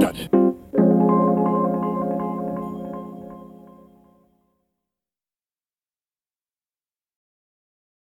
done it.